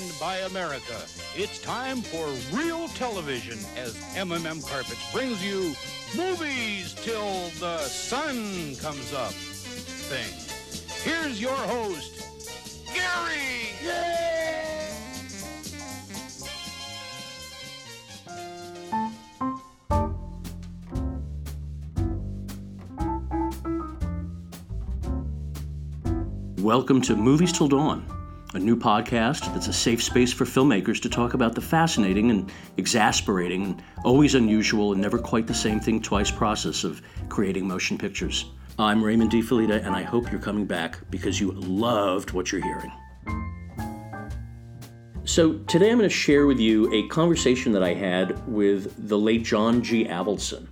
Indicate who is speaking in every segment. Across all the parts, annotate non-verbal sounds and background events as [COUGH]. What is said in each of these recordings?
Speaker 1: and by America. It's time for real television as MMM Carpets brings you movies till the sun comes up thing. Here's your host, Gary.
Speaker 2: Welcome to Movies Till Dawn, a new podcast that's a safe space for filmmakers to talk about the fascinating and exasperating and always unusual and never quite the same thing twice process of creating motion pictures. I'm Raymond De Felitta, and I hope you're coming back because you loved what you're hearing. So, today I'm going to share with you a conversation that I had with the late John G. Avildsen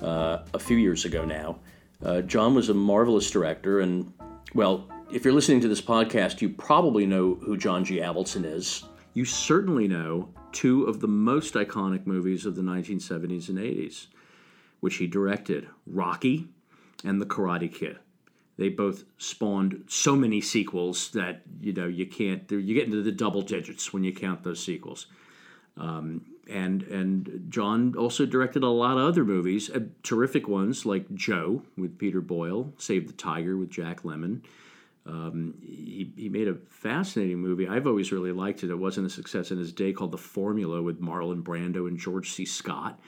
Speaker 2: uh, a few years ago now. Uh, John was a marvelous director, and, well, if you're listening to this podcast, you probably know who John G. Avildsen is. You certainly know two of the most iconic movies of the 1970s and 80s, which he directed Rocky and The Karate Kid. They both spawned so many sequels that you know you can't. You get into the double digits when you count those sequels. Um, and and John also directed a lot of other movies, uh, terrific ones like Joe with Peter Boyle, Save the Tiger with Jack Lemmon. Um, he, he made a fascinating movie. I've always really liked it. It wasn't a success in his day called The Formula with Marlon Brando and George C. Scott.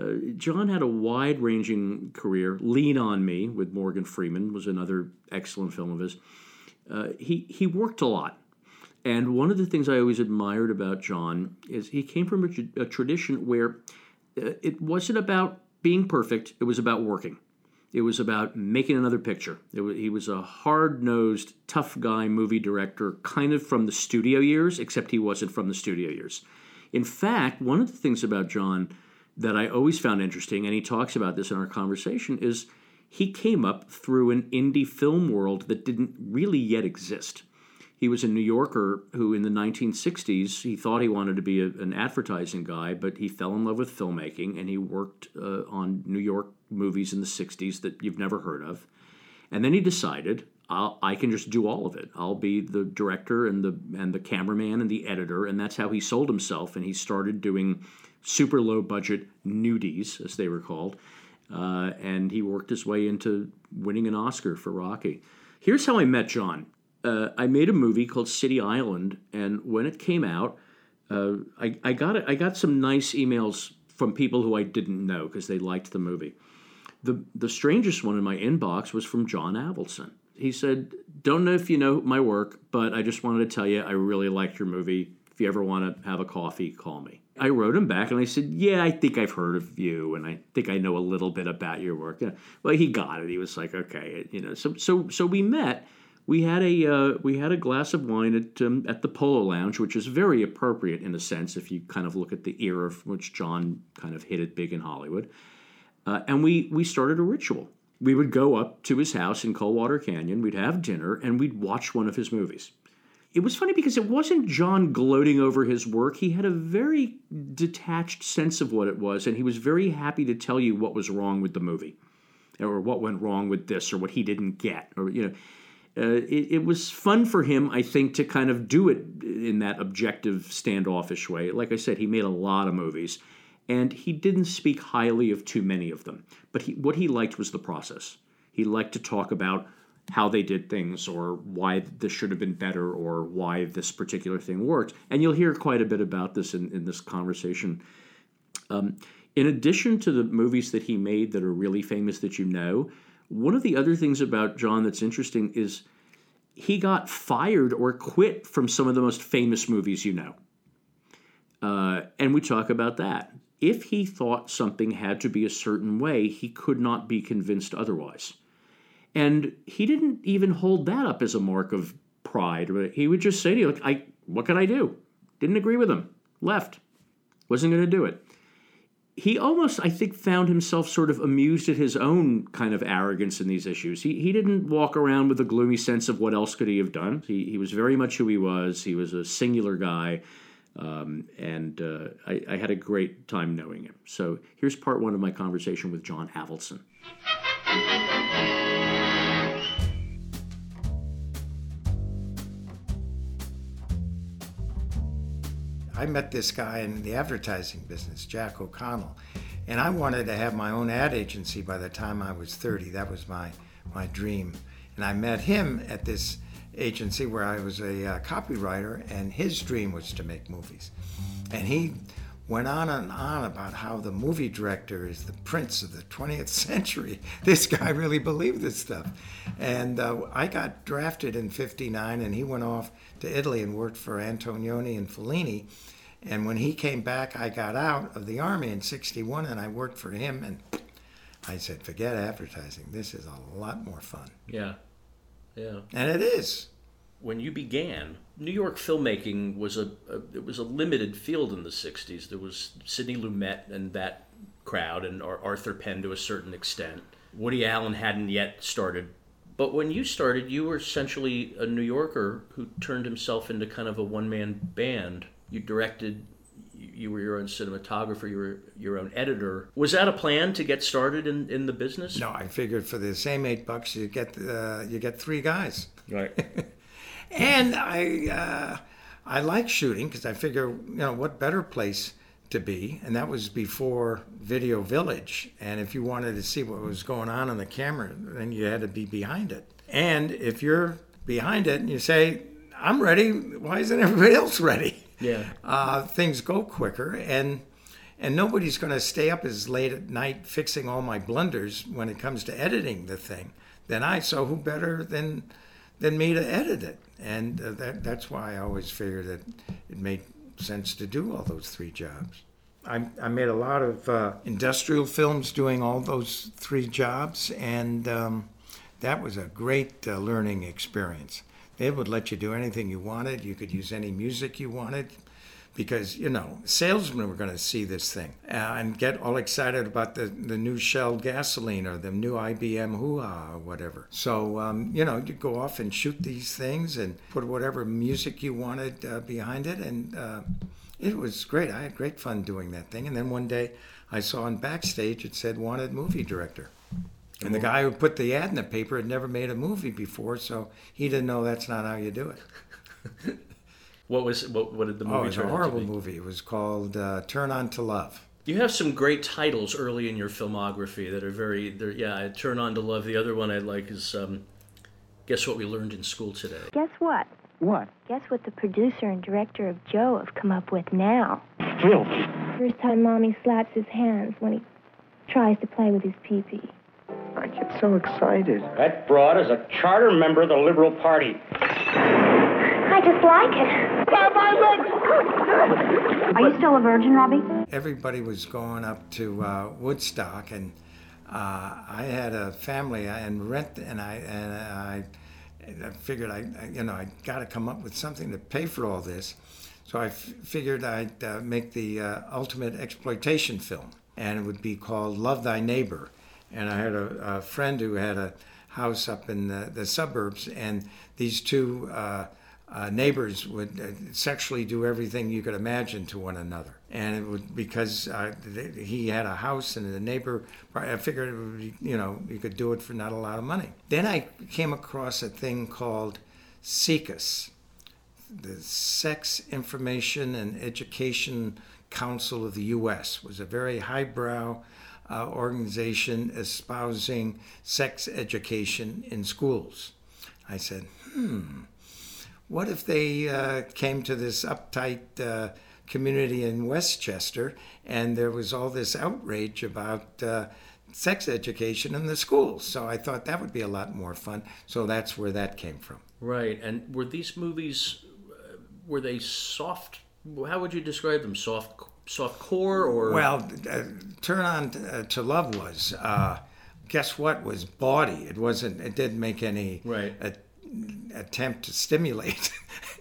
Speaker 2: Uh, John had a wide ranging career. Lean on Me with Morgan Freeman was another excellent film of his. Uh, he, he worked a lot. And one of the things I always admired about John is he came from a, a tradition where uh, it wasn't about being perfect, it was about working. It was about making another picture. Was, he was a hard nosed, tough guy movie director, kind of from the studio years, except he wasn't from the studio years. In fact, one of the things about John that I always found interesting, and he talks about this in our conversation, is he came up through an indie film world that didn't really yet exist. He was a New Yorker who, in the 1960s, he thought he wanted to be a, an advertising guy, but he fell in love with filmmaking and he worked uh, on New York movies in the 60s that you've never heard of. And then he decided, I can just do all of it. I'll be the director and the and the cameraman and the editor, and that's how he sold himself. And he started doing super low budget nudies, as they were called, uh, and he worked his way into winning an Oscar for Rocky. Here's how I met John uh, I made a movie called City Island, and when it came out, uh, I, I got I got some nice emails from people who I didn't know because they liked the movie. The the strangest one in my inbox was from John Avildsen. He said, "Don't know if you know my work, but I just wanted to tell you I really liked your movie. If you ever want to have a coffee, call me." I wrote him back and I said, "Yeah, I think I've heard of you, and I think I know a little bit about your work." Well, he got it. He was like, "Okay," you know. So so so we met we had a uh, we had a glass of wine at um, at the Polo Lounge, which is very appropriate in a sense if you kind of look at the era of which John kind of hit it big in Hollywood. Uh, and we we started a ritual. We would go up to his house in Coldwater Canyon. We'd have dinner and we'd watch one of his movies. It was funny because it wasn't John gloating over his work. He had a very detached sense of what it was, and he was very happy to tell you what was wrong with the movie, or what went wrong with this, or what he didn't get, or you know uh, it, it, was fun for him, I think, to kind of do it in that objective, standoffish way. Like I said, he made a lot of movies, and he didn't speak highly of too many of them. But he, what he liked was the process. He liked to talk about how they did things, or why this should have been better, or why this particular thing worked. And you'll hear quite a bit about this in, in this conversation. Um, in addition to the movies that he made that are really famous that you know, one of the other things about John that's interesting is he got fired or quit from some of the most famous movies you know. Uh, and we talk about that. If he thought something had to be a certain way, he could not be convinced otherwise. And he didn't even hold that up as a mark of pride. He would just say to you, I, what can I do? Didn't agree with him. Left. Wasn't going to do it he almost, I think, found himself sort of amused at his own kind of arrogance in these issues. He, he didn't walk around with a gloomy sense of what else could he have done. He, he was very much who he was. He was a singular guy, um, and uh, I, I, had a great time knowing him. So here's part one of my conversation with John Avildsen.
Speaker 3: I met this guy in the advertising business, Jack O'Connell, and I wanted to have my own ad agency by the time I was 30. That was my my dream, and I met him at this agency where I was a uh, copywriter, and his dream was to make movies, and he went on and on about how the movie director is the prince of the 20th [LAUGHS] century. This guy really believed this stuff. And uh, I got drafted in 59, and he went off to Italy and worked for Antonioni and Fellini. And when he came back, I got out of the army in 61 and I worked for him. And I said, forget advertising. This is a lot more fun.
Speaker 2: Yeah. Yeah.
Speaker 3: And it is.
Speaker 2: When you began, New York filmmaking was a, a it was a limited field in the 60s. There was Sidney Lumet and that crowd and Arthur Penn to a certain extent. Woody Allen hadn't yet started but when you started, you were essentially a New Yorker who turned himself into kind of a one man band. You directed, you were your own cinematographer, you were your own editor. Was that a plan to get started in, in the business?
Speaker 3: No, I figured for the same eight bucks, you get uh, you get three guys.
Speaker 2: Right. [LAUGHS]
Speaker 3: and I uh, I like shooting because I figure you know what better place to be, and that was before Video Village. And if you wanted to see what was going on on the camera, then you had to be behind it. And if you're behind it and you say, I'm ready, why isn't everybody else ready?
Speaker 2: Yeah.
Speaker 3: Uh, things go quicker, and and nobody's going to stay up as late at night fixing all my blunders when it comes to editing the thing than I. So who better than than me to edit it? And uh, that that's why I always figured that it made sense to do all those three jobs. I, I made a lot of uh, industrial films doing all those three jobs, and um, that was a great uh, learning experience. They would let you do anything you wanted. You could use any music you wanted because, you know, salesmen were going to see this thing uh, and get all excited about the, the new Shell gasoline or the new IBM hoo-ha or whatever. So, um, you know, you'd go off and shoot these things and put whatever music you wanted uh, behind it and uh, it was great. I had great fun doing that thing. And then one day I saw on backstage it said wanted movie director. And the guy who put the ad in the paper had never made a movie before, so he didn't know that's not how you do it. [LAUGHS]
Speaker 2: what was what? What did the movie?
Speaker 3: Oh, it was a horrible movie. It was called uh, Turn On to Love.
Speaker 2: You have some great titles early in your filmography that are very. Yeah, Turn On to Love. The other one I like is um, Guess What We Learned in School Today.
Speaker 4: Guess what?
Speaker 5: What?
Speaker 4: Guess what the producer and director of Joe have come up with now?
Speaker 5: Filth.
Speaker 4: First time Mommy slaps his hands when he tries to play with his pee-pee.
Speaker 5: I get so excited.
Speaker 6: That broad is a charter member of the Liberal Party.
Speaker 4: I just like it.
Speaker 7: Are you still a virgin, Robbie?
Speaker 3: Everybody was going up to uh, Woodstock, and uh, I had a family and rent, and I and I I figured I, you know, I got to come up with something to pay for all this. So I f- figured I'd uh, make the uh, ultimate exploitation film, and it would be called Love Thy Neighbor. And I had a, a friend who had a house up in the, the suburbs, and these two uh, uh, neighbors would uh, sexually do everything you could imagine to one another. And it would because uh, he had a house and the neighbor, I figured would be, you know, you could do it for not a lot of money. Then I came across a thing called SIECUS, the Sex Information and Education Council of the U.S. It was a very highbrow uh, organization espousing sex education in schools. I said, hmm, what if they uh, came to this uptight uh, community in Westchester and there was all this outrage about uh, sex education in the schools? So I thought that would be a lot more fun. So that's where that came from.
Speaker 2: Right. And were these movies, uh, were they soft? How would you describe them? Soft, soft core or?
Speaker 3: Well, uh, Turn On to, uh, to Love was. guess what was bawdy. It wasn't. It didn't make any
Speaker 2: right
Speaker 3: attempt to stimulate.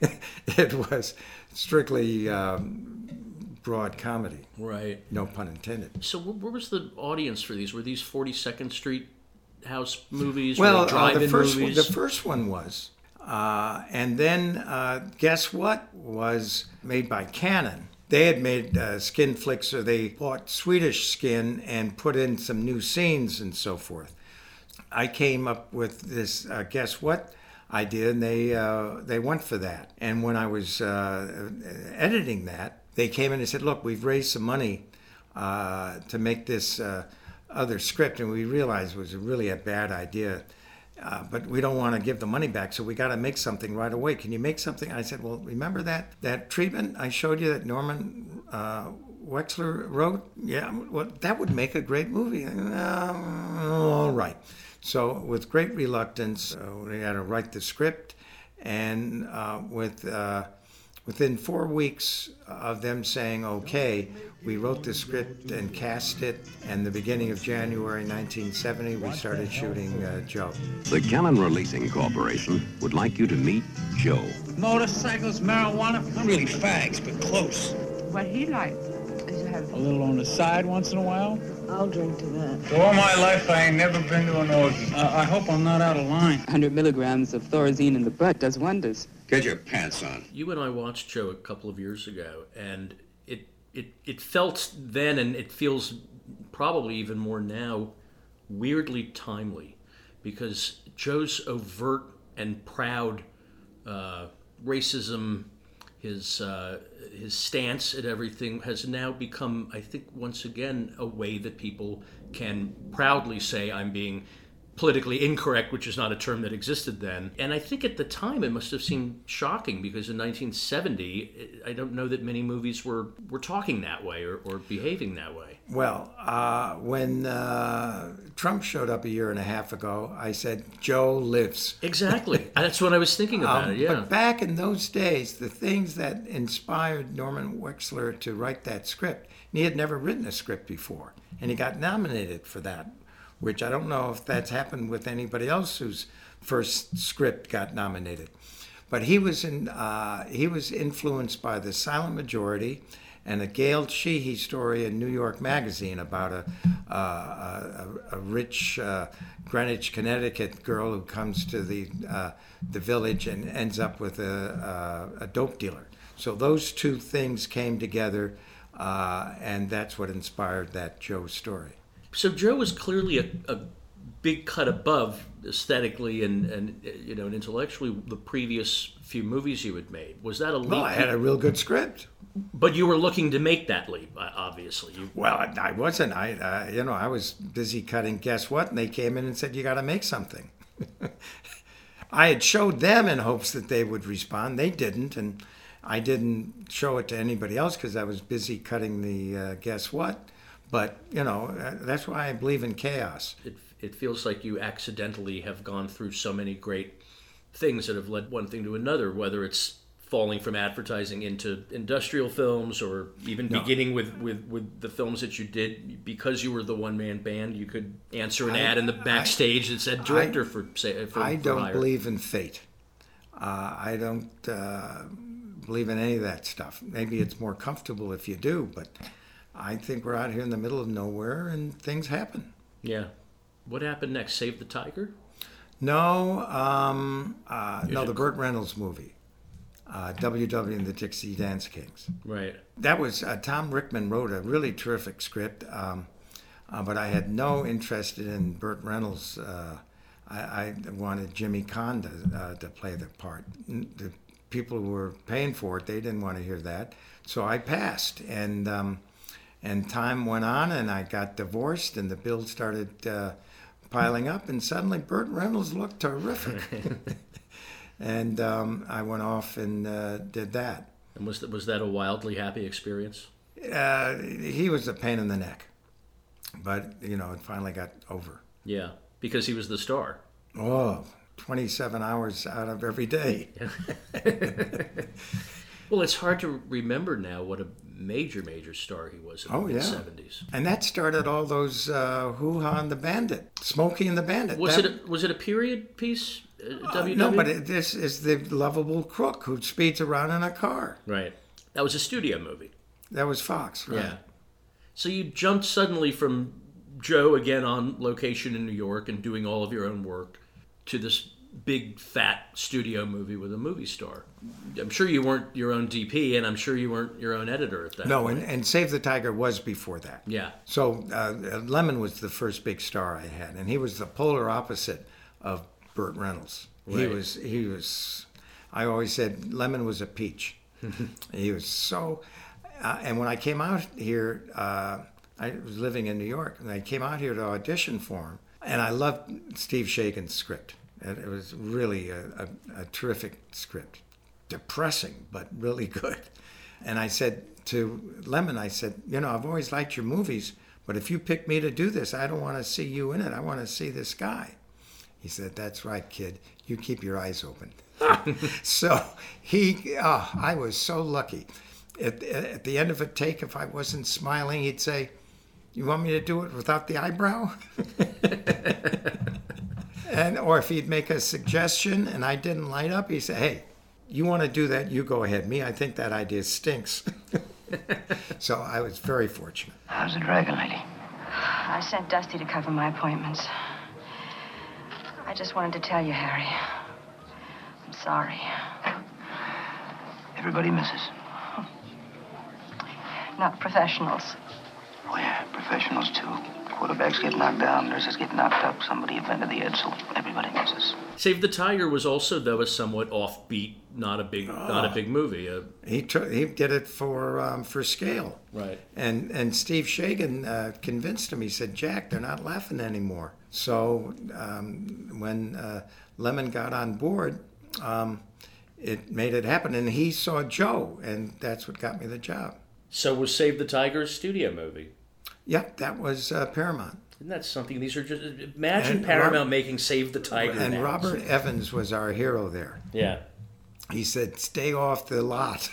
Speaker 3: [LAUGHS] it was strictly um, broad comedy.
Speaker 2: Right.
Speaker 3: No pun intended.
Speaker 2: So, where was the audience for these? Were these Forty Second Street house movies?
Speaker 3: Well, uh, the first movies? One, the first one was, uh, and then uh, guess what was made by Cannon. They had made uh, skin flicks, so they bought Swedish skin and put in some new scenes and so forth. I came up with this. Uh, guess what? idea, and they uh, they went for that. And when I was uh, editing that, they came in and said, "Look, we've raised some money uh, to make this uh, other script, and we realized it was really a bad idea." Uh, but we don't want to give the money back, so we got to make something right away. Can you make something? I said, well, remember that that treatment I showed you that Norman uh, Wexler wrote? Yeah, well, that would make a great movie. Uh, all right. So with great reluctance, uh, we had to write the script, and uh, with uh, within four weeks of them saying okay, we wrote the script and cast it. And the beginning of January 1970, we started shooting uh, Joe.
Speaker 7: The Cannon Releasing Corporation would like you to meet Joe.
Speaker 8: Motorcycles, marijuana, not really fags, but close.
Speaker 9: What he likes is to have
Speaker 8: A little on the side once in a while.
Speaker 9: I'll drink to that.
Speaker 8: So all my life, I ain't never been to an orgy. Uh, I hope I'm not out of line.
Speaker 9: 100 milligrams of Thorazine in the butt does wonders.
Speaker 7: Get your pants on.
Speaker 2: You and I watched Joe a couple of years ago, and it it it felt then, and it feels probably even more now, weirdly timely, because Joe's overt and proud uh, racism, his uh, his stance at everything has now become, I think, once again a way that people can proudly say, "I'm being." Politically incorrect, which is not a term that existed then. And I think at the time it must have seemed shocking because in 1970, I don't know that many movies were, were talking that way or, or behaving that way.
Speaker 3: Well, uh, when uh, Trump showed up a year and a half ago, I said, Joe lives.
Speaker 2: Exactly. [LAUGHS] That's what I was thinking about
Speaker 3: Um,
Speaker 2: it, yeah.
Speaker 3: But back in those days, the things that inspired Norman Wexler to write that script, and he had never written a script before, and he got nominated for that, which I don't know if that's happened with anybody else whose first script got nominated. But he was in, uh, he was influenced by the Silent Majority and a Gail Sheehy story in New York Magazine about a uh, a, a rich uh, Greenwich, Connecticut girl who comes to the uh, the village and ends up with a, a, a dope dealer. So those two things came together, uh, and that's what inspired that Joe story.
Speaker 2: So Joe was clearly a, a big cut above aesthetically and, and you know and intellectually the previous few movies you had made. Was that a leap?
Speaker 3: Well, I had a real good script.
Speaker 2: but you were looking to make that leap, obviously. You,
Speaker 3: Well, I, I wasn't. I, uh, you know, I was busy cutting. Guess what? And they came in and said, "You got to make something." [LAUGHS] I had showed them in hopes that they would respond. They didn't, and I didn't show it to anybody else because I was busy cutting the uh, guess what. But you know, uh, that's why I believe in chaos.
Speaker 2: it, it feels like you accidentally have gone through so many great things that have led one thing to another, whether it's falling from advertising into industrial films or even beginning with, with, with the films that you did because you were the one man band you could answer an
Speaker 3: I-
Speaker 2: ad in the backstage that said director
Speaker 3: I-
Speaker 2: for say for,
Speaker 3: I don't
Speaker 2: hire.
Speaker 3: believe in fate. Uh, I don't uh, believe in any of that stuff. Maybe it's more comfortable if you do, but I think we're out here in the middle of nowhere and things happen.
Speaker 2: yeah what happened next save the tiger
Speaker 3: No, um, uh, no, the Burt Reynolds movie, uh, WW and the Dixie Dance Kings.
Speaker 2: right
Speaker 3: That was uh, Tom Rickman wrote a really terrific script, um, uh, but I had no interest in Burt Reynolds. Uh, I, I wanted Jimmy to, uh, to play the part. The people who were paying for it, they didn't want to hear that, so I passed. And um, and time went on, and I got divorced, and the bills started uh, piling up, and suddenly Burt Reynolds looked terrific. [LAUGHS] and um, I went off and uh, did that.
Speaker 2: and was that was that a wildly happy experience
Speaker 3: Uh, he was a pain in the neck, but you know, it finally got over.
Speaker 2: yeah because he was the star
Speaker 3: Oh, 27 hours out of every day. [LAUGHS]
Speaker 2: well it's hard to remember now what a major major star he was in
Speaker 3: Oh,
Speaker 2: the
Speaker 3: yeah.
Speaker 2: 70s
Speaker 3: And that started all those uh, Hoo Ha and the Bandit, Smokey and the Bandit.
Speaker 2: Was
Speaker 3: That-
Speaker 2: it a, was it a period piece? Uh, WW?
Speaker 3: No, but it, this is the lovable crook who speeds around in a car.
Speaker 2: right. That was a studio movie.
Speaker 3: That was Fox, right?
Speaker 2: Yeah. So you jumped suddenly from Joe again on location in New York and doing all of your own work to this big fat studio movie with a movie star. I'm sure you weren't your own DP, and I'm sure you weren't your own editor at that.
Speaker 3: No,
Speaker 2: point.
Speaker 3: and, and Save the Tiger was before that.
Speaker 2: yeah.
Speaker 3: So uh, Lemmon was the first big star I had, and he was the polar opposite of Burt Reynolds. He was he was. I always said Lemmon was a peach. [LAUGHS] he was so. uh, and when I came out here, uh, I was living in New York, and I came out here to audition for him, and I loved Steve Shagan's script. It, it was really a, a, a terrific script, depressing but really [LAUGHS] good. And I said to Lemmon, I said, you know, I've always liked your movies, but if you pick me to do this, I don't want to see you in it. I want to see this guy. He said, That's right, kid. You keep your eyes open. [LAUGHS] so he, oh, I was so lucky. At, at the end of a take, if I wasn't smiling, he'd say, You want me to do it without the eyebrow? [LAUGHS] and or if he'd make a suggestion and I didn't light up, he'd say, Hey, you want to do that? You go ahead. Me, I think that idea stinks. [LAUGHS] so I was very fortunate.
Speaker 10: How's the dragon lady?
Speaker 11: I sent Dusty to cover my appointments. I just wanted to tell you, Harry. I'm sorry.
Speaker 10: Everybody misses.
Speaker 11: Not professionals.
Speaker 10: Oh, yeah, professionals, too. Quarterbacks get knocked down, nurses get knocked up, somebody invented the head, so everybody misses.
Speaker 2: Save the Tiger was also, though, a somewhat offbeat, not a big, not a big movie. Uh,
Speaker 3: He took he did it for um, for scale.
Speaker 2: Right.
Speaker 3: And and Steve Shagan uh, convinced him. He said, "Jack, they're not laughing anymore." So um, when uh, Lemmon got on board, um, it made it happen. And he saw Joe, and that's what got me the job.
Speaker 2: so was Save the Tiger a studio movie?
Speaker 3: Yep, that was uh, Paramount.
Speaker 2: Isn't that something? These are just imagine
Speaker 3: And
Speaker 2: Paramount making Save the Tiger.
Speaker 3: And
Speaker 2: now.
Speaker 3: Robert Evans was our hero there.
Speaker 2: Yeah.
Speaker 3: He said, "Stay off the lot."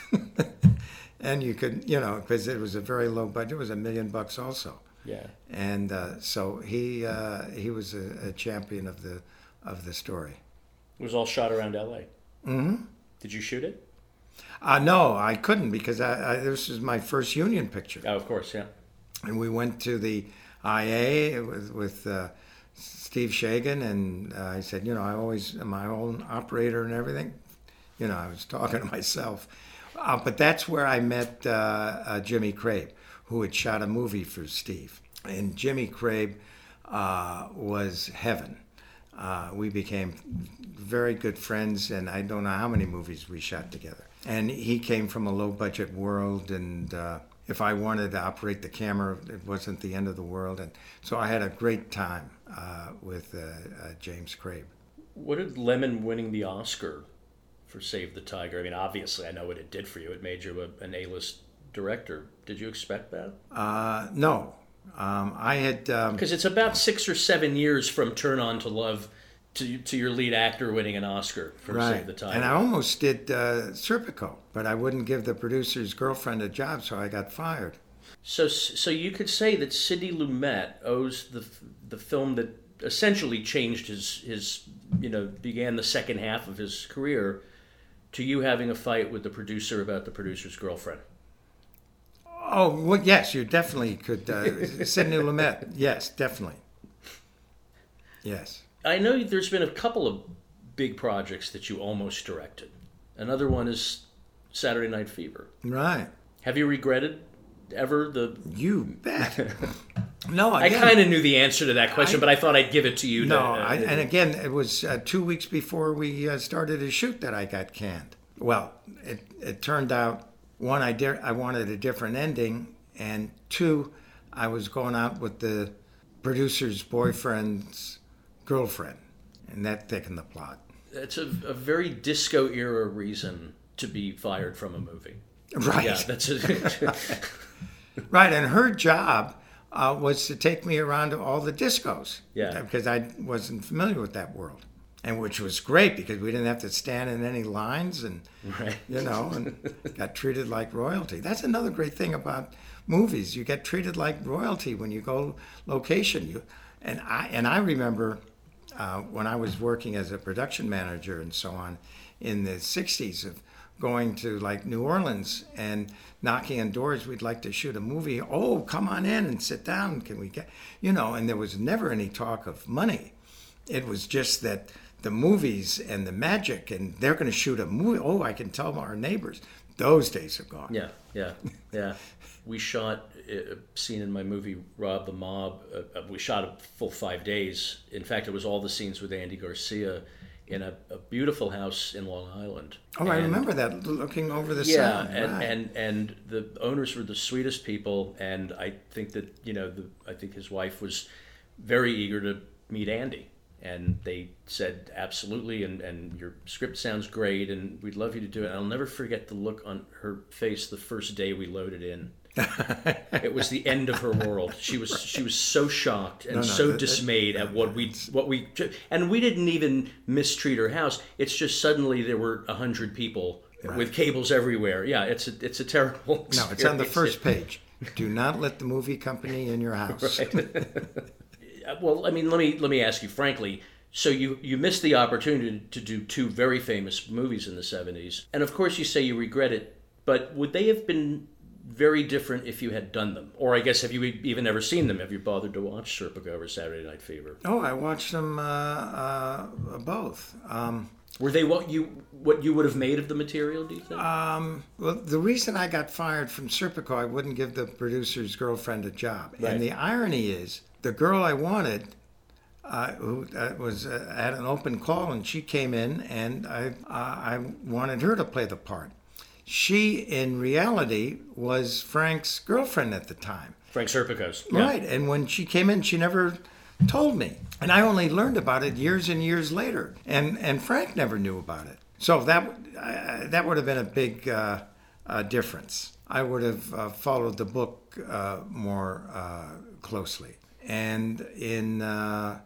Speaker 3: [LAUGHS] and you could, you know, because it was a very low budget. It was a million bucks also.
Speaker 2: Yeah.
Speaker 3: and uh, so he uh, he was a, a champion of the of the story.
Speaker 2: It was all shot around L.A.
Speaker 3: Mm-hmm.
Speaker 2: Did you shoot it?
Speaker 3: Uh, no, I couldn't because I, I, this was my first union picture.
Speaker 2: Oh, of course, yeah.
Speaker 3: And we went to the IA with, with uh, Steve Shagan, and uh, I said, you know, I always am my own operator and everything. You know, I was talking [LAUGHS] to myself. Uh, but that's where I met uh, uh, Jimmy Crabe, who had shot a movie for Steve. And Jimmy Crabe uh, was heaven. We became very good friends, and I don't know how many movies we shot together. And he came from a low budget world, and if I wanted to operate the camera, it wasn't the end of the world. And so I had a great time uh, with uh, uh, James Crabe.
Speaker 2: What did Lemmon winning the Oscar for Save the Tiger? I mean, obviously, I know what it did for you. It made you a, an A-list director. Did you expect that?
Speaker 3: Uh, no, um, I had. Um,
Speaker 2: Because it's about six or seven years from Turn On to Love to, to your lead actor winning an Oscar for
Speaker 3: right.
Speaker 2: Save the.
Speaker 3: And I almost did uh, Serpico, but I wouldn't give the producer's girlfriend a job, so I got fired.
Speaker 2: So, so you could say that Sidney Lumet owes the the film that essentially changed his his you know began the second half of his career to you having a fight with the producer about the producer's girlfriend.
Speaker 3: Oh, well, yes, you definitely could. Uh, Sidney Lumet, yes, definitely. Yes.
Speaker 2: I know there's been a couple of big projects that you almost directed. Another one is Saturday Night Fever.
Speaker 3: Right.
Speaker 2: Have you regretted ever the?
Speaker 3: You bet. [LAUGHS] no,
Speaker 2: I
Speaker 3: again,
Speaker 2: kind of knew the answer to that question,
Speaker 3: I-
Speaker 2: but I thought I'd give it to you.
Speaker 3: No,
Speaker 2: to, uh,
Speaker 3: I, and again, it was uh, two weeks before we uh, started to shoot that I got canned. Well, it, it turned out one, I did, I wanted a different ending, and two, I was going out with the producer's boyfriend's girlfriend, and that thickened the plot.
Speaker 2: It's a, a very disco era reason to be fired from a movie.
Speaker 3: Right.
Speaker 2: Yeah, that's a, [LAUGHS]
Speaker 3: Right, and her job uh, was to take me around to all the discos.
Speaker 2: Yeah.
Speaker 3: Because I wasn't familiar with that world, and which was great because we didn't have to stand in any lines, and
Speaker 2: Right.
Speaker 3: you know, and got treated like royalty. That's another great thing about movies. You get treated like royalty when you go location. You and I and I remember uh, when I was working as a production manager and so on in the '60s of going to like New Orleans and knocking on doors. We'd like to shoot a movie. Oh, come on in and sit down. Can we get, you know? And there was never any talk of money. It was just that the movies and the magic, and they're going to shoot a movie. Oh, I can tell our neighbors. Those days are gone.
Speaker 2: yeah, yeah, yeah. [LAUGHS] We shot scene in my movie Rob the Mob. Uh, uh, we shot a full five days. In fact, it was all the scenes with Andy Garcia in a, a beautiful house in Long Island.
Speaker 3: Oh, I remember that looking over the
Speaker 2: yeah,
Speaker 3: Sound.
Speaker 2: and,
Speaker 3: right.
Speaker 2: and and the owners were the sweetest people, and I think that you know, the, I think his wife was very eager to meet Andy, and they said absolutely, and and your script sounds great, and we'd love you to do it. I'll never forget the look on her face the first day we loaded in. [LAUGHS] it was the end of her world. She was she was so shocked and
Speaker 3: No, no,
Speaker 2: so
Speaker 3: that- that-
Speaker 2: dismayed at what we what we and we didn't even mistreat her house. It's just suddenly there were a hundred people with cables everywhere. Yeah, it's a it's a terrible.
Speaker 3: no, it's on the
Speaker 2: experience.
Speaker 3: first page. Do not let the movie company in your house. [LAUGHS]
Speaker 2: Uh, [LAUGHS] well, I mean, let me let me ask you frankly. So you you missed the opportunity to do two very famous movies in the '70s, and of course you say you regret it. But would they have been very different if you had done them? Or I guess have you even ever seen them? Have you bothered to watch Serpico or Saturday Night Fever?
Speaker 3: Oh, I watched them uh, uh, both. Um,
Speaker 2: Were they what you what you would have made of the material? Do you think?
Speaker 3: um, well, the reason I got fired from Serpico, I wouldn't give the producer's girlfriend a job.
Speaker 2: Right.
Speaker 3: And the irony is, the girl I wanted, uh, who uh, was uh, had an open call, and she came in, and I uh, I wanted her to play the part. She, in reality, was Frank's girlfriend at the time.
Speaker 2: Frank Serpico's.
Speaker 3: Right. And when she came in, she never told me. And I only learned about it years and years later. And and Frank never knew about it. So that uh, that would have been a big uh, uh, difference. I would have uh, followed the book uh, more uh, closely. And in uh,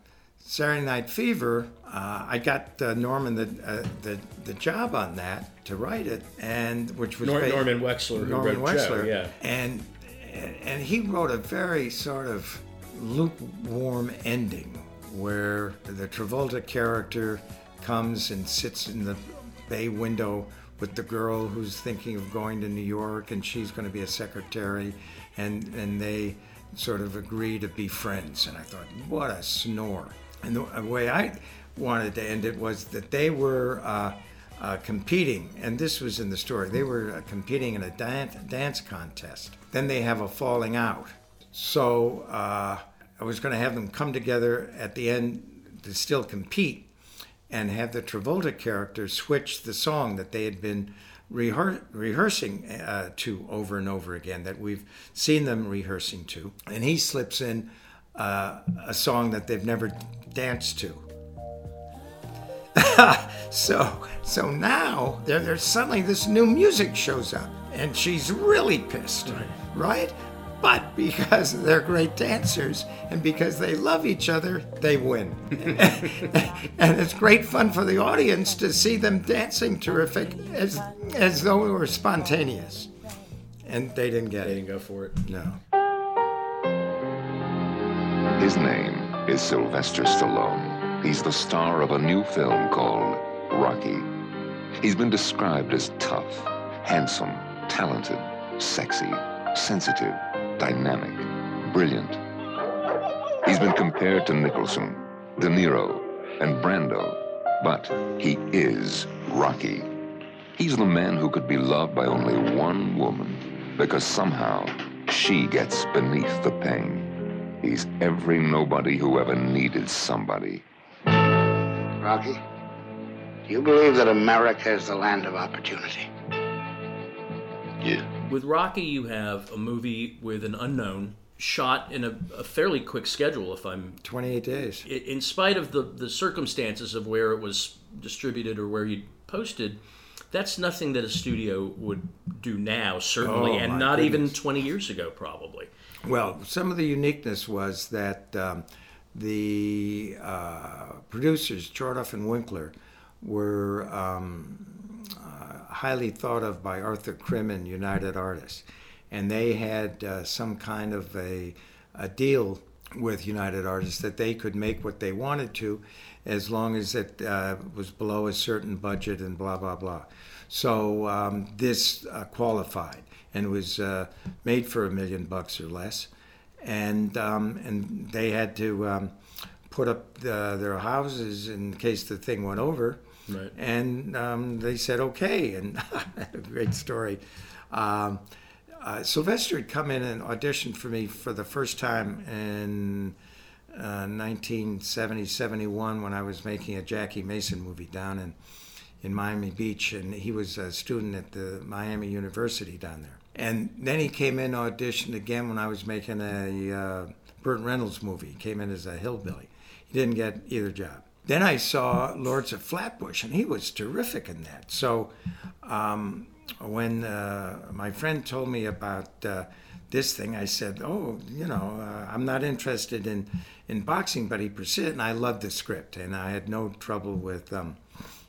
Speaker 3: Saturday Night Fever, uh, I got uh, Norman the, uh, the the job on that to write it, and which was
Speaker 2: Nor- Norman Wexler, who
Speaker 3: Norman
Speaker 2: wrote Joe,
Speaker 3: Wexler,
Speaker 2: yeah.
Speaker 3: and and he wrote a very sort of lukewarm ending where the Travolta character comes and sits in the bay window with the girl who's thinking of going to New York and she's going to be a secretary and and they sort of agree to be friends. And I thought what a snore and the way I wanted to end it was that they were uh, uh, competing, and this was in the story. They were uh, competing in a dance, dance contest. Then they have a falling out. So uh, I was going to have them come together at the end to still compete, and have the Travolta character switch the song that they had been rehear- rehearsing uh, to over and over again, that we've seen them rehearsing to, and he slips in uh, a song that they've never danced to. [LAUGHS] so so now there, there's suddenly this new music shows up and she's really pissed right. right but because [LAUGHS] they're great dancers and because they love each other they win [LAUGHS] and it's great fun for the audience to see them dancing terrific as as though it were spontaneous and they didn't get
Speaker 2: They
Speaker 3: it
Speaker 2: didn't go for it.
Speaker 3: no
Speaker 7: His name is Sylvester Stallone. He's the star of a new film called Rocky. He's been described as tough, handsome, talented, sexy, sensitive, dynamic, brilliant. He's been compared to Nicholson, De Niro, and Brando, but he is Rocky. He's the man who could be loved by only one woman because somehow she gets beneath the pain. He's every nobody who ever needed somebody.
Speaker 12: Rocky, do you believe that America is the land of opportunity?
Speaker 7: Yeah.
Speaker 2: With Rocky, you have a movie with an unknown shot in a, a fairly quick schedule, if I'm
Speaker 3: 28 days
Speaker 2: in spite of the, the circumstances of where it was distributed or where you posted, that's nothing that a studio would do now, certainly,
Speaker 3: Oh,
Speaker 2: and
Speaker 3: my
Speaker 2: not even 20 years ago, probably.
Speaker 3: Well, some of the uniqueness was that um, the uh, producers, Chartoff and Winkler, were um, uh, highly thought of by Arthur Krim and United Artists. And they had uh, some kind of a, a deal with United Artists that they could make what they wanted to as long as it uh, was below a certain budget and blah, blah, blah. So um, this uh, qualified and was uh, made for a million bucks or less. And, um, and they had to um, put up the, their houses in case the thing went over.
Speaker 2: Right.
Speaker 3: And um, they said, okay. And [LAUGHS] a great story. Um, uh, Sylvester had come in and auditioned for me for the first time in uh, 1970, 71 when I was making a Jackie Mason movie down in, in Miami Beach, and he was a student at the Miami University down there. And then he came in, auditioned again when I was making a uh, Burt Reynolds movie. He came in as a hillbilly. He didn't get either job. Then I saw Lords of Flatbush, and he was terrific in that. So um, when uh, my friend told me about uh, this thing, I said, "Oh, you know, uh, I'm not interested in in boxing, but he persisted, and I loved the script, and I had no trouble with um,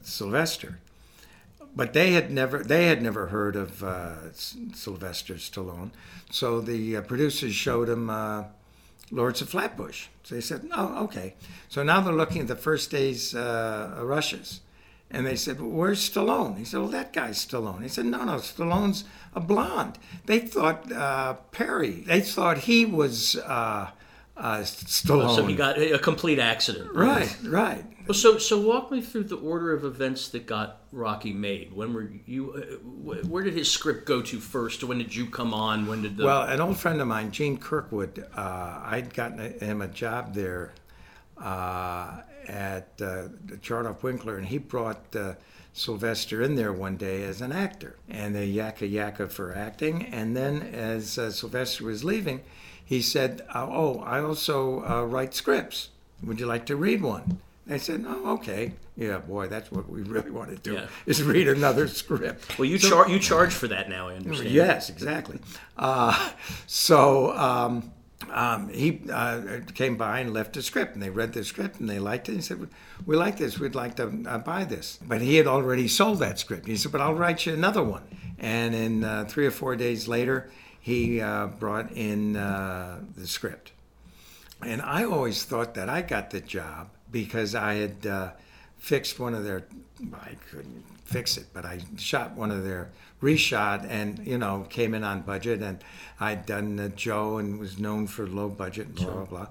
Speaker 3: Sylvester." But they had never they had never heard of uh, Sylvester Stallone, so the uh, producers showed him uh, Lords of Flatbush. So they said, "Oh, okay." So now they're looking at the first day's rushes. And they said, well, Where's Stallone? He said, Well, that guy's Stallone. He said, No, no, Stallone's a blonde. They thought uh, Perry, they thought he was uh, uh, Stallone.
Speaker 2: So he got a complete accident.
Speaker 3: Right, right.
Speaker 2: Well, so so walk me through the order of events that got Rocky made. When were you? Uh, where did his script go to first? When did you come on? When did the?
Speaker 3: Well, an old friend of mine, Gene Kirkwood, uh, I'd gotten him a job there uh, at uh, Chartoff Winkler, and he brought uh, Sylvester in there one day as an actor, and they yakka yakka for acting. And then, as uh, Sylvester was leaving, he said, "Oh, I also uh, write scripts. Would you like to read one?" I said, "Oh, okay. Yeah, boy, that's what we really want to do
Speaker 2: Yeah.
Speaker 3: is read another script."
Speaker 2: well, you
Speaker 3: So-
Speaker 2: char- you charge for that now. I understand.
Speaker 3: Yes, exactly. Uh, so um, um, he uh, came by and left a script, and they read the script and they liked it. He said, "We like this. We'd like to uh, buy this." But he had already sold that script. He said, "But I'll write you another one." And in uh, three or four days later, he uh, brought in uh, the script. And I always thought that I got the job because I had uh, fixed one of their, I couldn't fix it, but I shot one of their reshot and, you know, came in on budget. And I'd done uh, Joe and was known for low budget and blah, blah, blah.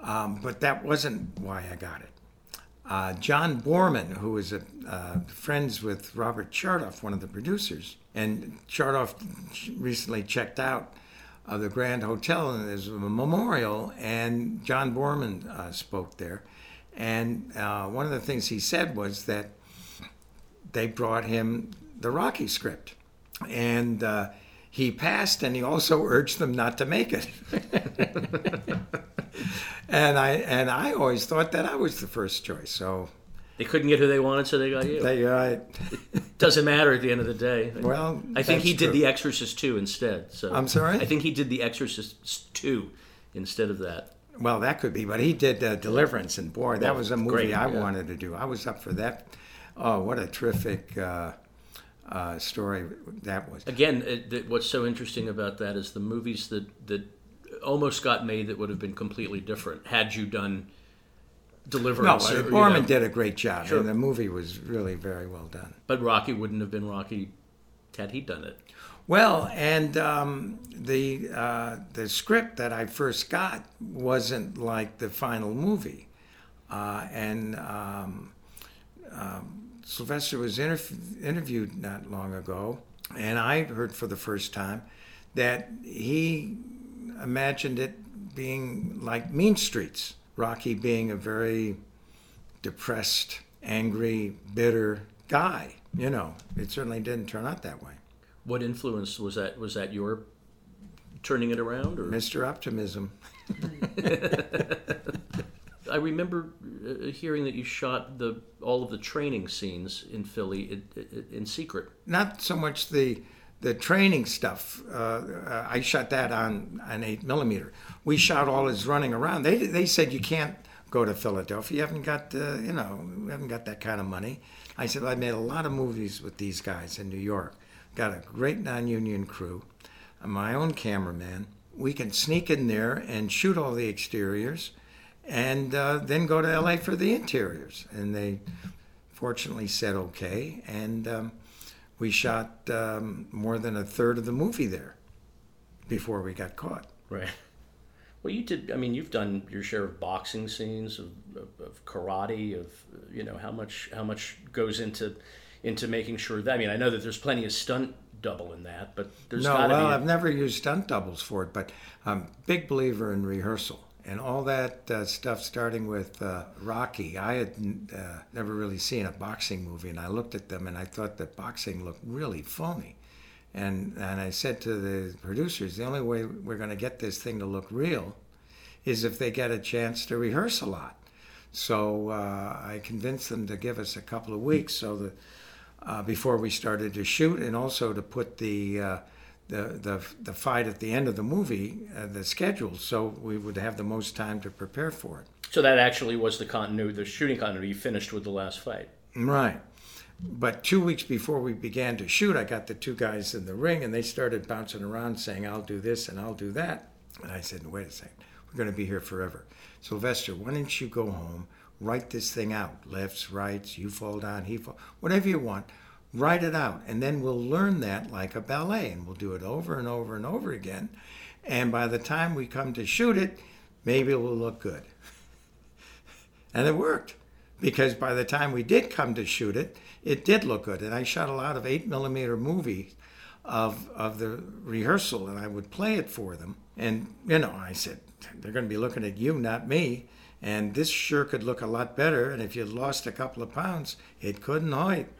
Speaker 3: Um, but that wasn't why I got it. Uh, John Boorman, who was a, uh, friends with Robert Chartoff, one of the producers, and Chartoff recently checked out of the Grand Hotel, and there's a memorial, and John Boorman uh, spoke there. And uh, one of the things he said was that they brought him the Rocky script, and uh, he passed, and he also [LAUGHS] urged them not to make it. [LAUGHS] and I and I always thought that I was the first choice. So
Speaker 2: They couldn't get who they wanted, so they got you.
Speaker 3: they, uh,
Speaker 2: Doesn't matter at the end of the day.
Speaker 3: Well,
Speaker 2: I think he did
Speaker 3: true.
Speaker 2: The Exorcist 2 instead. So
Speaker 3: I'm sorry?
Speaker 2: I think he did The Exorcist 2 instead of that.
Speaker 3: Well, that could be, but he did uh, Deliverance, and boy, that was a movie
Speaker 2: great,
Speaker 3: I
Speaker 2: yeah.
Speaker 3: wanted to do. I was up for that. Oh, what a terrific uh, uh, story that was.
Speaker 2: Again, it, what's so interesting about that is the movies that that almost got made that would have been completely different had you done Deliverance.
Speaker 3: uh,
Speaker 2: or, you know.
Speaker 3: did a great job,
Speaker 2: Sure.
Speaker 3: and the movie was really very well done.
Speaker 2: But Rocky wouldn't have been Rocky had he done it.
Speaker 3: Well, and um, the uh, the script that I first got wasn't like the final movie, uh, and um, um, Sylvester was interv- interviewed not long ago, and I heard for the first time that he imagined it being like Mean Streets, Rocky being a very depressed, angry, bitter guy. You know, it certainly didn't turn out that way.
Speaker 2: What influence was that? Was that your turning it around, or
Speaker 3: Mr. Optimism. [LAUGHS]
Speaker 2: I remember uh, hearing that you shot the all of the training scenes in Philly in, in, secret.
Speaker 3: Not so much the the training stuff. Uh, uh, I shot that on an eight millimeter. We shot all his running around. They they said you can't go to Philadelphia. You haven't got uh, you know you haven't got that kind of money. I said I made a lot of movies with these guys in New York. Got a great non-union crew. My own cameraman. We can sneak in there and shoot all the exteriors, and uh, then go to LA for the interiors. And they fortunately said okay, and um, we shot um, more than a third of the movie there before we got caught.
Speaker 2: Right. Well, you did. I mean, you've done your share of boxing scenes, of, of, of karate, of you know how much how much goes into into making sure that. I mean, I know that there's plenty of stunt double in that, but there's
Speaker 3: no, well,
Speaker 2: be.
Speaker 3: I've never used stunt doubles for it, but I'm a big believer in rehearsal. And all that uh, stuff, starting with uh, Rocky, I had uh, never really seen a boxing movie, and I looked at them and I thought that boxing looked really phony. And, and I said to the producers, the only way we're going to get this thing to look real is if they get a chance to rehearse a lot. So uh, I convinced them to give us a couple of weeks so that uh, before we started to shoot, and also to put the uh, the, the the fight at the end of the movie, uh, the schedule, so we would have the most time to prepare for it.
Speaker 2: So that actually was the continuity, the shooting continuity. You finished with the last fight.
Speaker 3: Right. But two weeks before we began to shoot, I got the two guys in the ring, and they started bouncing around saying, "I'll do this and I'll do that." And I said, "Wait a second, we're going to be here forever." Sylvester, why don't you go home, write this thing out, lefts, rights, you fall down, he fall, whatever you want, write it out, and then we'll learn that like a ballet, and we'll do it over and over and over again. And by the time we come to shoot it, maybe it will look good. [LAUGHS] and it worked because by the time we did come to shoot it, it did look good. And I shot a lot of eight millimeter movies of of the rehearsal, and I would play it for them. And you know, I said they're going to be looking at you, not me. And this sure could look a lot better. And if you lost a couple of pounds, it couldn't hurt. [LAUGHS]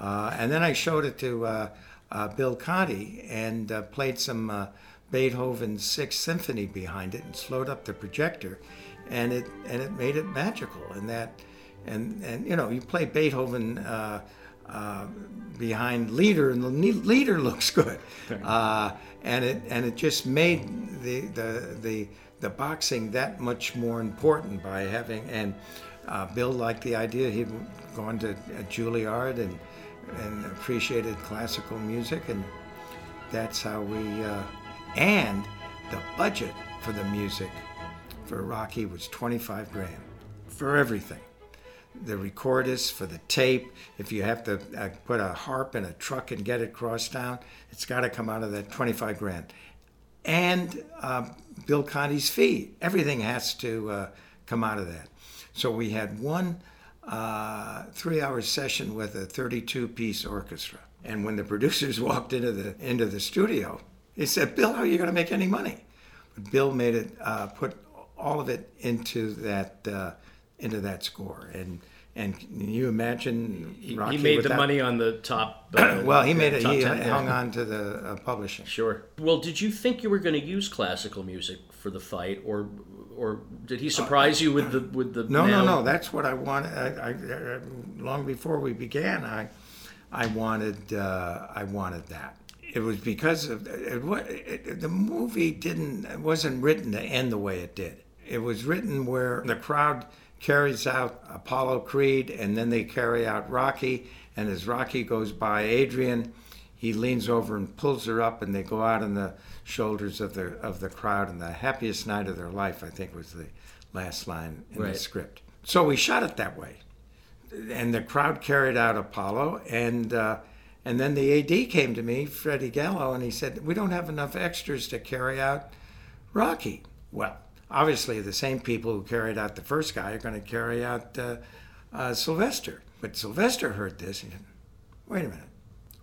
Speaker 3: Uh, and then I showed it to uh, uh, Bill Conti and uh, played some uh, Beethoven's Sixth Symphony behind it and slowed up the projector, and it and it made it magical. And that, and and you know, you play Beethoven. Uh, behind leader and the leader [LAUGHS] looks good, and it and it just made the the the the boxing that much more important by having and uh, Bill liked the idea. He'd gone to Juilliard and and appreciated classical music, and that's how we. Uh, and the budget for the music for Rocky was 25 grand for everything. The recordist for the tape. If you have to uh, put a harp in a truck and get it crossed down, it's got to come out of that 25 grand. And uh, Bill Conti's fee. Everything has to uh, come out of that. So we had one uh, three hour session with a 32 piece orchestra. And when the producers [LAUGHS] walked into the, into the studio, they said, Bill, how are you going to make any money? But Bill made it, uh, put all of it into that, uh, into that score. And, and can you imagine Rocky
Speaker 2: he made the
Speaker 3: that?
Speaker 2: money on the top. Uh, [CLEARS THROAT]
Speaker 3: well, he made it. He
Speaker 2: 10,
Speaker 3: hung
Speaker 2: yeah.
Speaker 3: on to the uh, publishing.
Speaker 2: Sure. Well, did you think you were going to use classical music for the fight, or or did he surprise you with the with the?
Speaker 3: No,
Speaker 2: now-
Speaker 3: no, no. That's what I wanted. I, I, uh, long before we began, I, I wanted, uh, I wanted that. It was because of it, it, the movie didn't it wasn't written to end the way it did. It was written where the crowd carries out Apollo Creed, and then they carry out Rocky. And as Rocky goes by Adrian, he leans over and pulls her up, and they go out on the shoulders of the of the crowd. And the happiest night of their life, I think, was the last line in
Speaker 2: Right.
Speaker 3: the script. So we shot it that way, and the crowd carried out Apollo, and uh, and then the AD came to me, Freddie Gallo, and he said, "We don't have enough extras to carry out Rocky." Well, obviously, the same people who carried out the first guy are going to carry out uh, uh, Sylvester. But Sylvester heard this and said, "Wait a minute,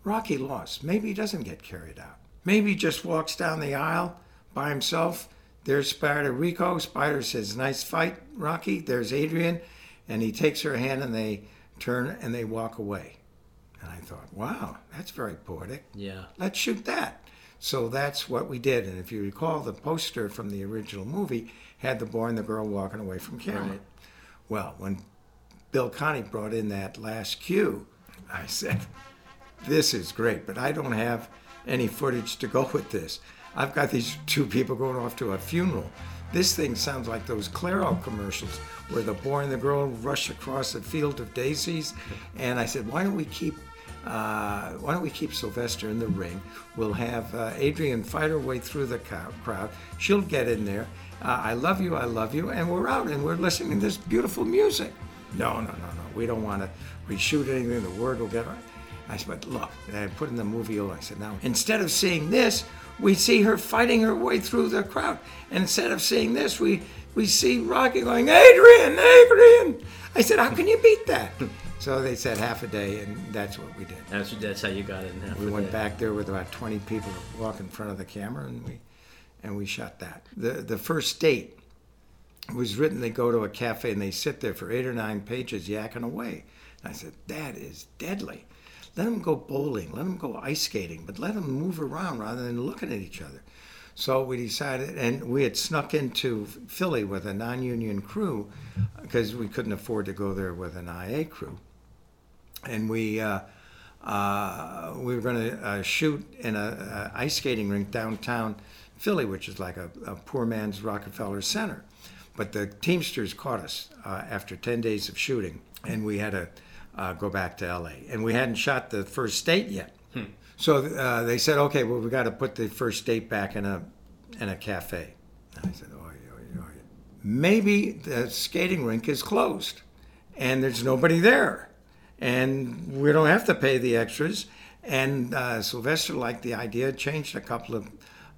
Speaker 3: Rocky lost. Maybe he doesn't get carried out. Maybe he just walks down the aisle by himself. There's Spider Rico. Spider says, "Nice fight, Rocky." There's Adrian, and he takes her hand and they turn and they walk away. And I thought, wow, that's very poetic.
Speaker 2: Yeah.
Speaker 3: Let's shoot that. So that's what we did. And if you recall, the poster from the original movie had the boy and the girl walking away from camera.
Speaker 2: Right.
Speaker 3: Well, when Bill Conti brought in that last cue, I [LAUGHS] said, this is great, but I don't have any footage to go with this. I've got these two people going off to a funeral. This thing sounds like those Clairol commercials where the boy and the girl rush across a field of daisies. And I said, why don't we keep uh, why don't we keep Sylvester in the ring? We'll have uh, Adrian fight her way through the crowd. She'll get in there. Uh, I love you, I love you, and we're out and we're listening to this beautiful music. No, no, no, no. We don't want to reshoot anything. The word will get. I said, but look, and I put in the movie. I said, now instead of seeing this, we see her fighting her way through the crowd, and instead of seeing this, we we see Rocky going, Adrian, Adrian. I said, how can you beat that? So they said half a day, and that's what we did.
Speaker 2: That's that's how you got it. In half
Speaker 3: We went
Speaker 2: day.
Speaker 3: back there with about 20 people to walk in front of the camera, and we and we shot that. The the first date was written. They go to a cafe and they sit there for eight or nine pages yakking away. And I said, that is deadly. Let them go bowling, let them go ice skating, but let them move around rather than looking at each other. So we decided, and we had snuck into Philly with a non union crew because we couldn't afford to go there with an IA crew. And we, uh, uh, we were going to uh, shoot in a, a, ice skating rink downtown Philly, which is like a, a, poor man's Rockefeller Center. But the Teamsters caught us uh, after 10 days of shooting, and we had to uh, go back to LA. And we hadn't shot the first state yet. Hmm. So uh, they said, okay, well, we got to put the first date back in a in a cafe. And I said, oh, yeah, oh, oh, maybe the skating rink is closed, and there's nobody there, and we don't have to pay the extras. And uh, Sylvester liked the idea, changed a couple of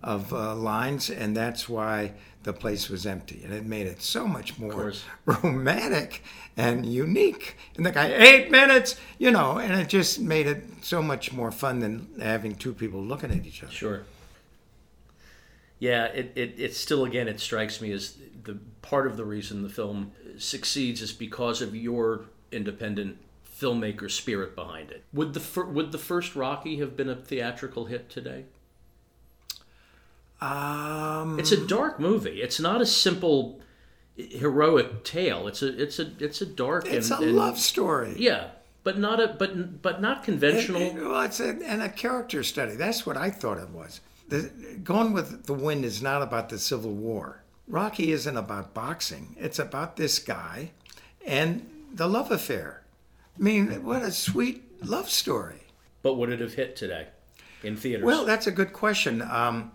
Speaker 3: of uh, lines, and that's why the place was empty, and it made it so much more [LAUGHS] romantic and unique. And the guy, eight minutes, you know, and it just made it so much more fun than having two people looking at each other.
Speaker 2: Sure. Yeah, it, it, it still, again, it strikes me as the part of the reason the film succeeds is because of your independent filmmaker spirit behind it. Would the, fir- would the first Rocky have been a theatrical hit today?
Speaker 3: Um,
Speaker 2: it's a dark movie. It's not a simple heroic tale. It's a it's a it's a dark.
Speaker 3: It's
Speaker 2: and,
Speaker 3: a
Speaker 2: and,
Speaker 3: love story.
Speaker 2: Yeah, but not a but but not conventional.
Speaker 3: It, it, well, it's a, and a character study. That's what I thought it was. The, Gone with the Wind is not about the Civil War. Rocky isn't about boxing. It's about this guy and the love affair. I mean, what a sweet love story.
Speaker 2: But would it have hit today in theaters?
Speaker 3: Well, that's a good question. Um,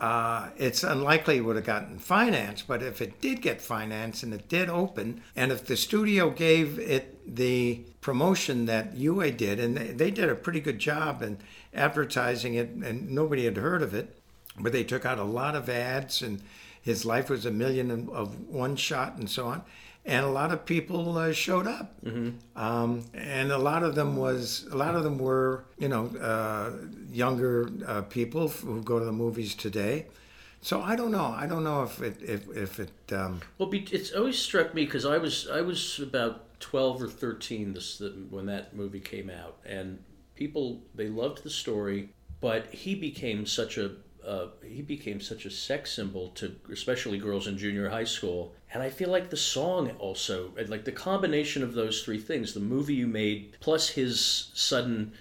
Speaker 3: uh, it's unlikely it would have gotten financed, but if it did get financed and it did open, and if the studio gave it the promotion that UA did, and they, they did a pretty good job in advertising it, and nobody had heard of it, but they took out a lot of ads, and his life was a million of one shot and so on and a lot of people uh, showed up,
Speaker 2: mm-hmm.
Speaker 3: um, and a lot of them was a lot of them were you know uh, younger uh, people who go to the movies today. So I don't know. I don't know if it if if it. Um...
Speaker 2: Well, it's always struck me because I was I was about twelve or thirteen this when that movie came out, and people they loved the story, but he became such a uh, he became such a sex symbol to especially girls in junior high school. And I feel like the song also, like the combination of those three things, the movie you made plus his sudden,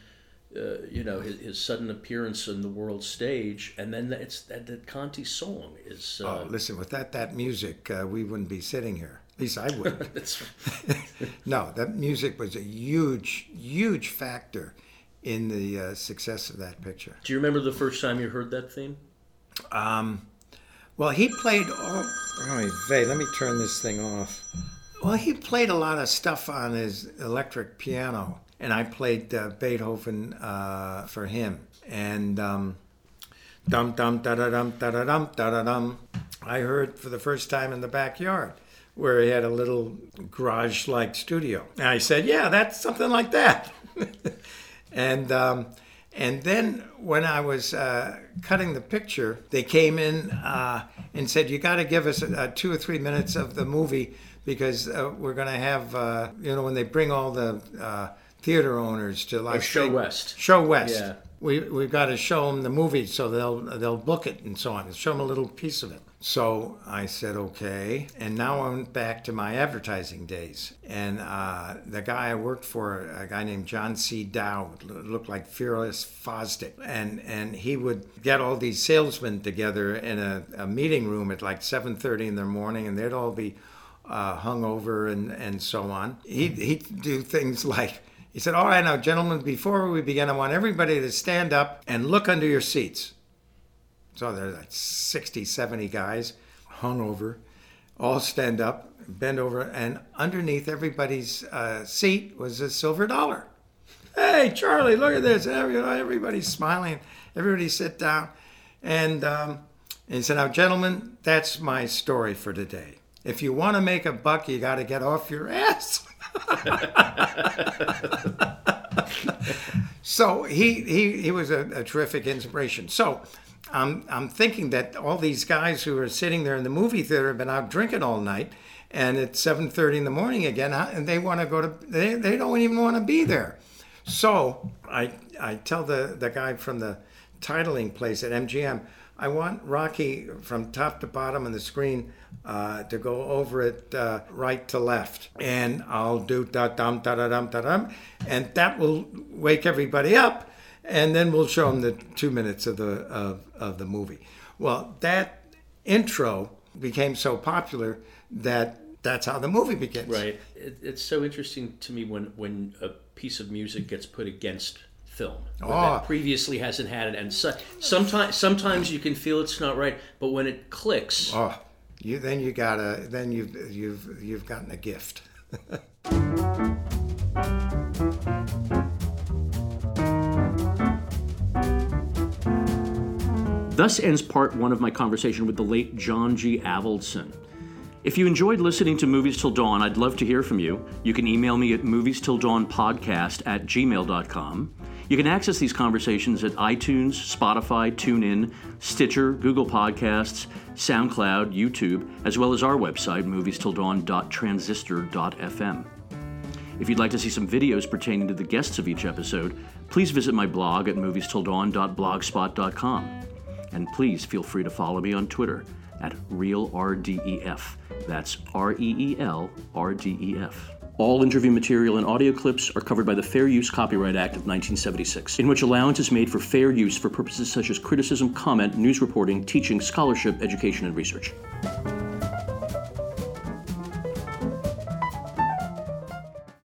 Speaker 2: uh, you know, his, his, sudden appearance on the world stage, and then it's that, that Conti song is.
Speaker 3: Uh, oh, listen, with that that music, uh, we wouldn't be sitting here. At least I wouldn't. [LAUGHS] [LAUGHS] no, that music was a huge, huge factor in the uh, success of that picture.
Speaker 2: Do you remember the first time you heard that theme?
Speaker 3: Um, well, he played. Oh, oh Vay, let me turn this thing off. Well, he played a lot of stuff on his electric piano, and I played uh, Beethoven uh, for him. And um, dum dum da da dum da da dum da da dum. I heard for the first time in the backyard where he had a little garage-like studio. And I said, "Yeah, that's something like that." [LAUGHS] And um, and then when I was uh, cutting the picture, they came in uh, and said, "You got to give us uh, two or three minutes of the movie because uh, we're going to have uh, you know when they bring all the uh, theater owners to like
Speaker 2: ShoWest. Show West.
Speaker 3: Yeah. We we've got to show them the movie so they'll they'll book it and so on. Show them a little piece of it. So I said, okay. And now I'm back to my advertising days. And uh, the guy I worked for, a guy named John C. Dow, looked like Fearless Fosdick. And, and he would get all these salesmen together in a, a meeting room at like 7.30 in the morning, and they'd all be uh, hung over and, and so on. He'd, he'd do things like, he said, all right, now, gentlemen, before we begin, I want everybody to stand up and look under your seats. So there's like 60, 70 guys hung over, all stand up, bend over, and underneath everybody's uh, seat was a silver dollar. Hey, Charlie, look at this. Everybody's smiling. Everybody sit down. And, um, he said, Now, gentlemen, that's my story for today. If you want to make a buck, you got to get off your ass. [LAUGHS] So he he he was a, a terrific inspiration. So. I'm, I'm thinking that all these guys who are sitting there in the movie theater have been out drinking all night, and it's 7:30 in the morning again, and they want to go to they, they don't even want to be there. So I I tell the the guy from the titling place at MGM, I want Rocky from top to bottom on the screen uh, to go over it uh, right to left, and I'll do da dum da da dum da dum, and that will wake everybody up, and then we'll show them the two minutes of the of, of the movie. Well, that intro became so popular that that's how the movie begins.
Speaker 2: Right. It, it's so interesting to me when when a piece of music gets put against film
Speaker 3: Oh.
Speaker 2: that ah. previously hasn't had it, and so, sometimes sometimes you can feel it's not right, but when it clicks,
Speaker 3: Oh, you then you gotta then you've you've you've gotten a gift. [LAUGHS]
Speaker 2: Thus ends part one of my conversation with the late John G. Avildsen. If you enjoyed listening to Movies Till Dawn, I'd love to hear from you. You can email me at movies till dawn podcast at gmail.com. You can access these conversations at iTunes, Spotify, TuneIn, Stitcher, Google Podcasts, SoundCloud, YouTube, as well as our website, movies-till-dawn.transistor.fm. If you'd like to see some videos pertaining to the guests of each episode, please visit my blog at moviestilldawn.blogspot.com. And please feel free to follow me on Twitter at ReelRDEF. That's R E E L R D E F. All interview material and audio clips are covered by the Fair Use Copyright Act of 1976, in which allowance is made for fair use for purposes such as criticism, comment, news reporting, teaching, scholarship, education, and research.